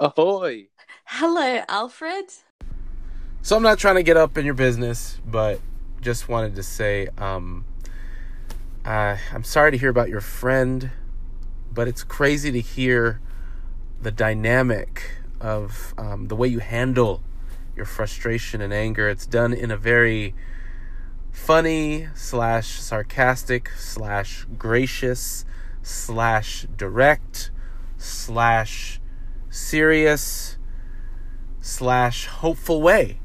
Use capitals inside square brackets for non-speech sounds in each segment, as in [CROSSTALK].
Ahoy! Hello, Alfred. So I'm not trying to get up in your business, but just wanted to say um, uh, I'm sorry to hear about your friend, but it's crazy to hear the dynamic of um, the way you handle your frustration and anger. It's done in a very funny slash sarcastic slash gracious slash direct slash serious slash hopeful way.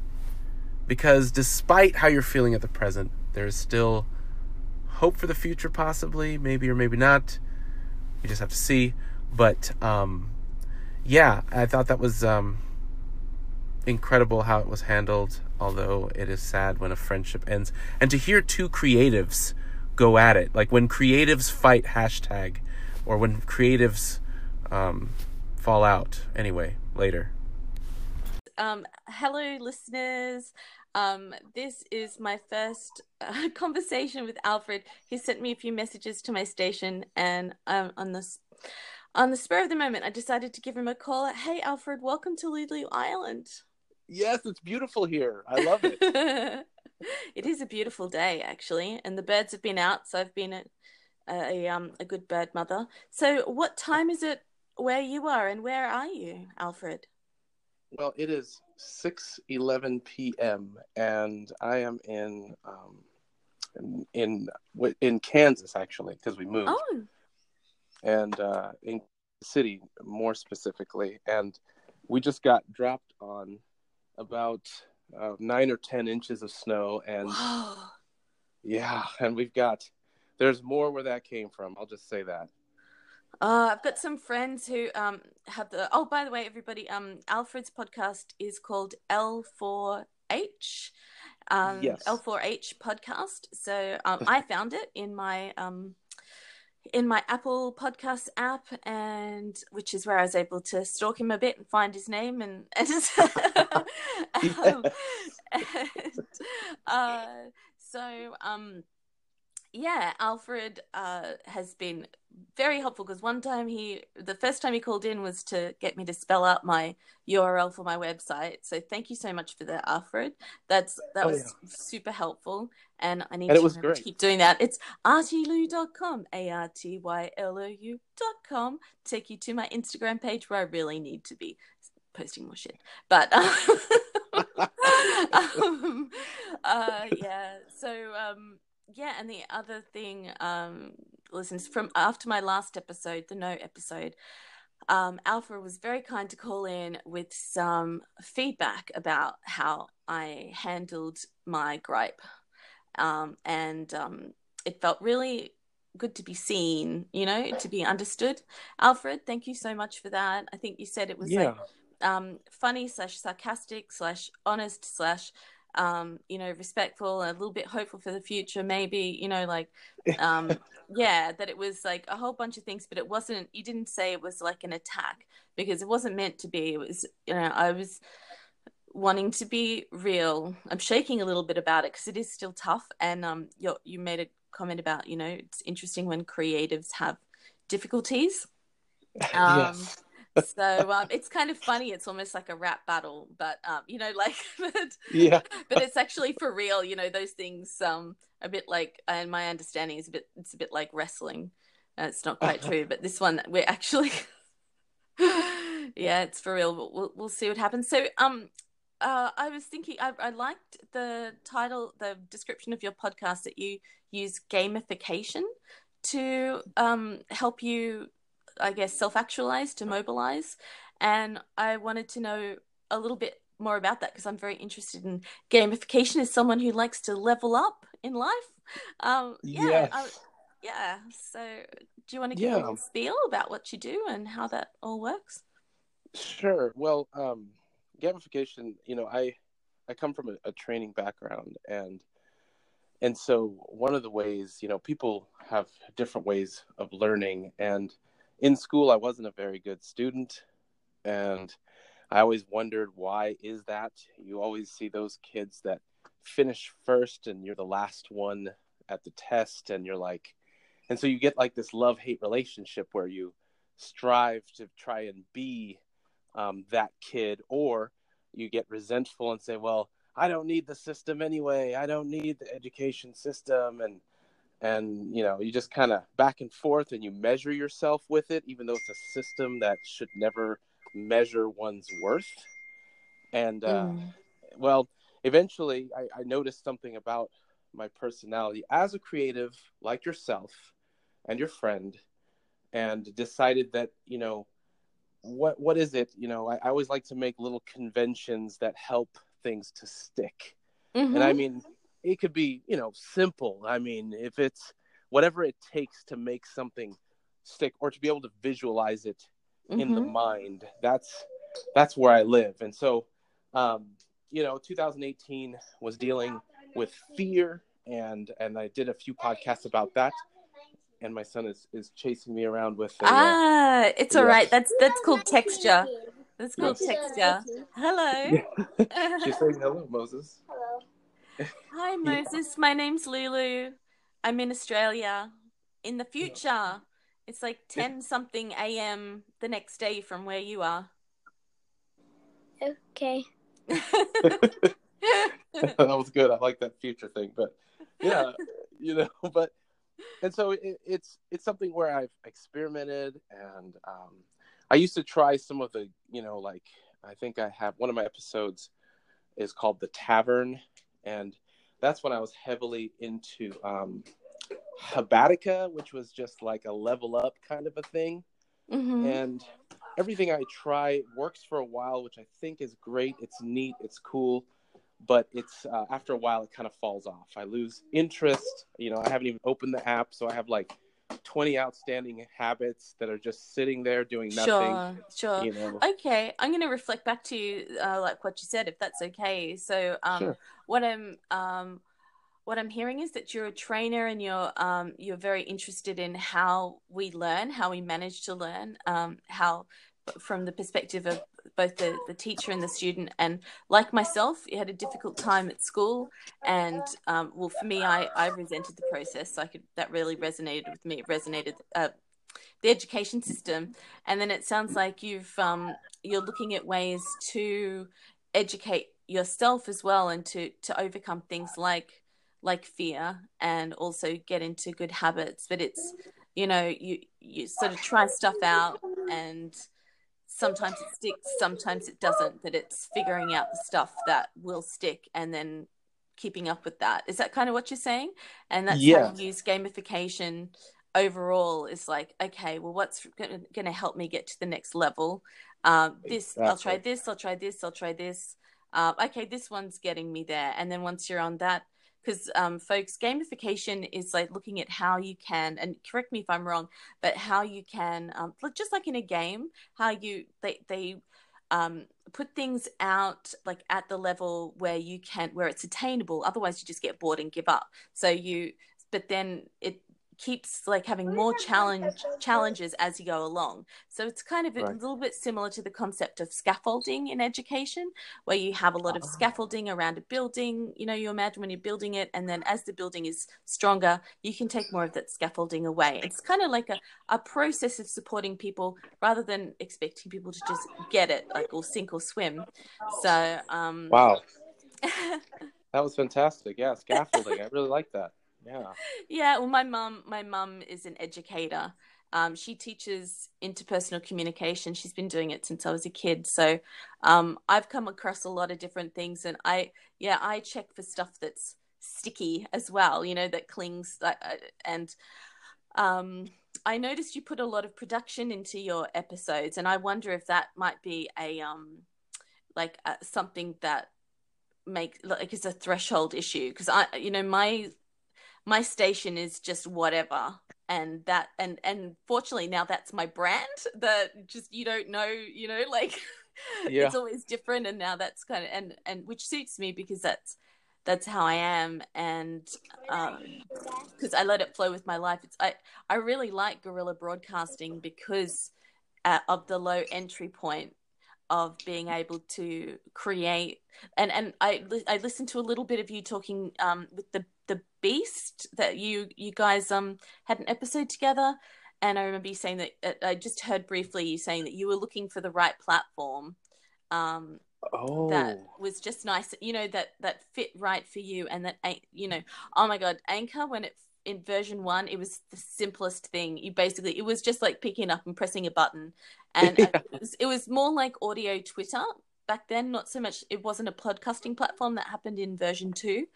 Because despite how you're feeling at the present there is still hope for the future possibly maybe or maybe not. You just have to see. But um yeah i thought that was um incredible how it was handled although it is sad when a friendship ends. And to hear two creatives go at it like when creatives fight hashtag or when creatives um fall out anyway later Um, hello, listeners. Um, this is my first uh, [LAUGHS] conversation with Alfred. He sent me a few messages to my station, and um, on this, on the spur of the moment, I decided to give him a call. Hey, Alfred, welcome to Lulu Island. Yes, it's beautiful here. I love it. [LAUGHS] it is a beautiful day, actually, and the birds have been out, so I've been a, a um a good bird mother. So, what time is it where you are, and where are you, Alfred? well, it is 6:11 p.m. and I am in um, in in, in Kansas actually because we moved Oh, and uh, in the city more specifically, and we just got dropped on about uh, nine or ten inches of snow, and whoa. yeah, and we've got there's more where that came from. I'll just say that. Uh, I've got some friends who um have the. Oh, by the way, everybody, um, Alfred's podcast is called L4H, um, Yes. L4H podcast. So um, [LAUGHS] I found it in my um in my Apple Podcast app, and which is where I was able to stalk him a bit and find his name and [LAUGHS] and, [LAUGHS] um, and uh, so um yeah, Alfred uh, has been very helpful because one time he, the first time he called in was to get me to spell out my URL for my website. So thank you so much for that, Alfred. That's that Oh, was yeah. super helpful, and I need And to was remember to keep doing that. It's artylou.com, a r t y l o u dot com. Take you to my Instagram page where I really need to be posting more shit, but. [LAUGHS] [LAUGHS] um, uh, yeah. So, um, yeah, and the other thing, um, listens from after my last episode, the no episode, um, Alfred was very kind to call in with some feedback about how I handled my gripe, um, and um, it felt really good to be seen, you know, to be understood. Alfred, thank you so much for that. I think you said it was yeah. like um, funny slash sarcastic slash honest slash um, you know respectful and a little bit hopeful for the future maybe you know like [LAUGHS] um, yeah that it was like a whole bunch of things but it wasn't you didn't say it was like an attack because it wasn't meant to be. It was you know i was wanting to be real. I'm shaking a little bit about it because it is still tough and um you you made a comment about you know it's interesting when creatives have difficulties. [LAUGHS] Um, yes. So um, it's kind of funny. It's almost like a rap battle, but um, you know, like, [LAUGHS] but, Yeah. but it's actually for real. You know, those things um, a bit like, and my understanding is a bit, it's a bit like wrestling. Uh, it's not quite true, but this one we're actually, [LAUGHS] yeah, it's for real. We'll we'll see what happens. So um. Uh, I was thinking, I, I liked the title, the description of your podcast that you use gamification to um, help you I guess, self actualize, to mobilize. And I wanted to know a little bit more about that because I'm very interested in gamification as someone who likes to level up in life. Um, yeah, Yes. I- yeah. So, do you want to give a Yeah. little spiel about what you do and how that all works? Sure. Well, um, gamification. You know, I I come from a, a training background, and and so one of the ways, you know, people have different ways of learning, and in school, I wasn't a very good student, and I always wondered why is that. You always see those kids that finish first, and you're the last one at the test, and you're like, and so you get like this love hate relationship where you strive to try and be um, that kid, or you get resentful and say, "Well, I don't need the system anyway. I don't need the education system," and and you know you just kind of back and forth, and you measure yourself with it, even though it's a system that should never measure one's worth. And uh, mm. well, eventually, I, I noticed something about my personality as a creative like yourself and your friend and decided that you know what what is it you know I, I always like to make little conventions that help things to stick mm-hmm. and i mean it could be you know simple i mean if it's whatever it takes to make something stick or to be able to visualize it mm-hmm. in the mm-hmm. mind that's that's where i live and so um you know 2018 was dealing with fear and and i did a few podcasts about that and my son is is chasing me around with. A, uh, ah, uh, it's all right. That's that's called texture. That's called texture. Hello. [LAUGHS] She's saying hello, Moses. Hello. Hi, [LAUGHS] Moses. My name's Lulu. I'm in Australia. In the future, it's like ten something a.m. the next day from where you are. Okay. [LAUGHS] that was good. I like that future thing, but yeah, you know, [LAUGHS] but and so it, it's it's something where I've experimented, and um, I used to try some of the you know like I think I have one of my episodes is called the Tavern, and that's when I was heavily into um, Habitica, which was just like a level up kind of a thing, mm-hmm. and everything I try works for a while, which I think is great. It's neat, it's cool, but it's uh, after a while it kind of falls off. I lose interest. You know, I haven't even opened the app, so I have like 20 outstanding habits that are just sitting there doing nothing. Sure, sure. You know. Okay, I'm going to reflect back to you, uh, like what you said, if that's okay. So, um, sure. what I'm um, what I'm hearing is that you're a trainer and you're um, you're very interested in how we learn, how we manage to learn, um, how from the perspective of both the, the teacher and the student. And like myself, you had a difficult time at school. And um, well, for me, I, I resented the process. So I could, that really resonated with me. It resonated, uh, the education system. And then it sounds like you've, um, you're looking at ways to educate yourself as well and to, to overcome things like, like fear and also get into good habits. But it's, you know, you, you sort of try stuff out and, sometimes it sticks, sometimes it doesn't, that it's figuring out the stuff that will stick and then keeping up with that. Is that kind of what you're saying? And that's yeah. how you use gamification overall is like, okay, well, what's going to help me get to the next level? Um, this, exactly. I'll try this, I'll try this, I'll try this. Uh, okay, this one's getting me there. And then once you're on that, because um, folks gamification is like looking at how you can and correct me if i'm wrong but how you can um, just like in a game how you they they um, put things out like at the level where you can where it's attainable. Otherwise you just get bored and give up. So you but then it keeps like having more challenge challenges as you go along. So it's kind of a right. little bit similar to the concept of scaffolding in education, where you have a lot of ah. scaffolding around a building. You know, you imagine when you're building it, and then as the building is stronger, you can take more of that scaffolding away. It's kind of like a, a process of supporting people rather than expecting people to just get it, like or sink or swim. So um Wow. [LAUGHS] that was fantastic. Yeah, scaffolding. I really like that. Yeah. Yeah. Well, my mum, my mum is an educator. Um, she teaches interpersonal communication. She's been doing it since I was a kid. So um, I've come across a lot of different things, and I, yeah, I check for stuff that's sticky as well. You know, that clings. Uh, and um, I noticed you put a lot of production into your episodes, and I wonder if that might be a um, like uh, something that make like is a threshold issue because I, you know, my my station is just whatever. And that and and fortunately now that's my brand [LAUGHS] that just you don't know you know like [LAUGHS] yeah. it's always different. And now that's kind of and and which suits me because that's that's how I am. And because um, I let it flow with my life. It's I I really like guerrilla broadcasting because uh, of the low entry point of being able to create and and I I listened to a little bit of you talking um, with the the beast that you you guys um had an episode together and I remember you saying that uh, I just heard briefly you saying that you were looking for the right platform. Um, Oh, that was just nice you know that that fit right for you and that you know oh my god anchor when it in version one it was the simplest thing you basically it was just like picking up and pressing a button and [LAUGHS] Yeah. it, was, it was more like audio twitter back then not so much it wasn't a podcasting platform that happened in version two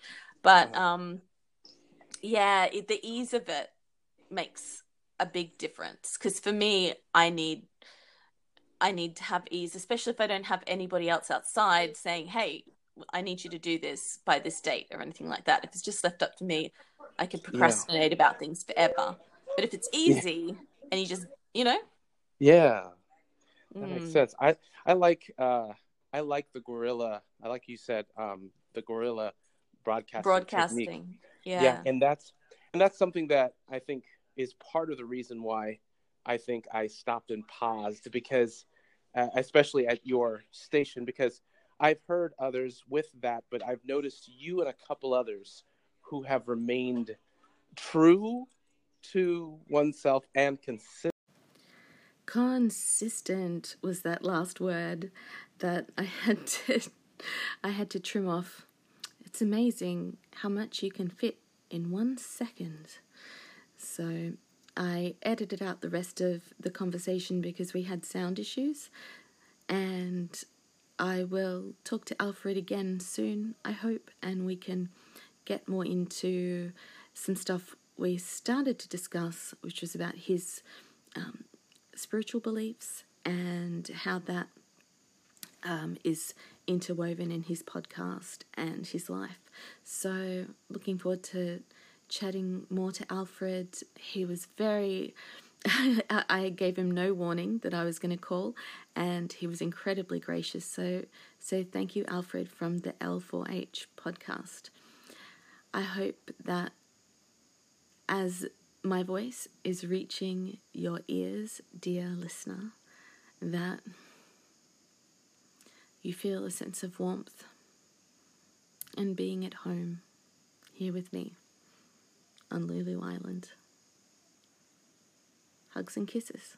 but Oh. um yeah it, the ease of it makes a big difference because for me i need I need to have ease, especially if I don't have anybody else outside saying, "Hey, I need you to do this by this date" or anything like that. If it's just left up to me, I can procrastinate about things forever. But if it's easy and you just, you know, yeah, that makes mm, sense. I I like uh I like the guerrilla. I like you said um the guerrilla broadcasting technique. yeah. yeah, and that's and that's something that i think is part of the reason why i think i stopped and paused because uh, especially at your station because i've heard others with that but i've noticed you and a couple others who have remained true to oneself and consistent consistent was that last word that I had to I had to trim off. It's amazing how much you can fit in one second. So I edited out the rest of the conversation because we had sound issues and I will talk to Alfred again soon, I hope, and we can get more into some stuff we started to discuss, which was about his um, spiritual beliefs and how that um, is interwoven in his podcast and his life. So, looking forward to chatting more to Alfred. He was very. [LAUGHS] I gave him no warning that I was going to call, and he was incredibly gracious. So, so thank you, Alfred, from the L4H podcast. I hope that as my voice is reaching your ears, dear listener, that you feel a sense of warmth and being at home here with me on Lulu Island. Hugs and kisses.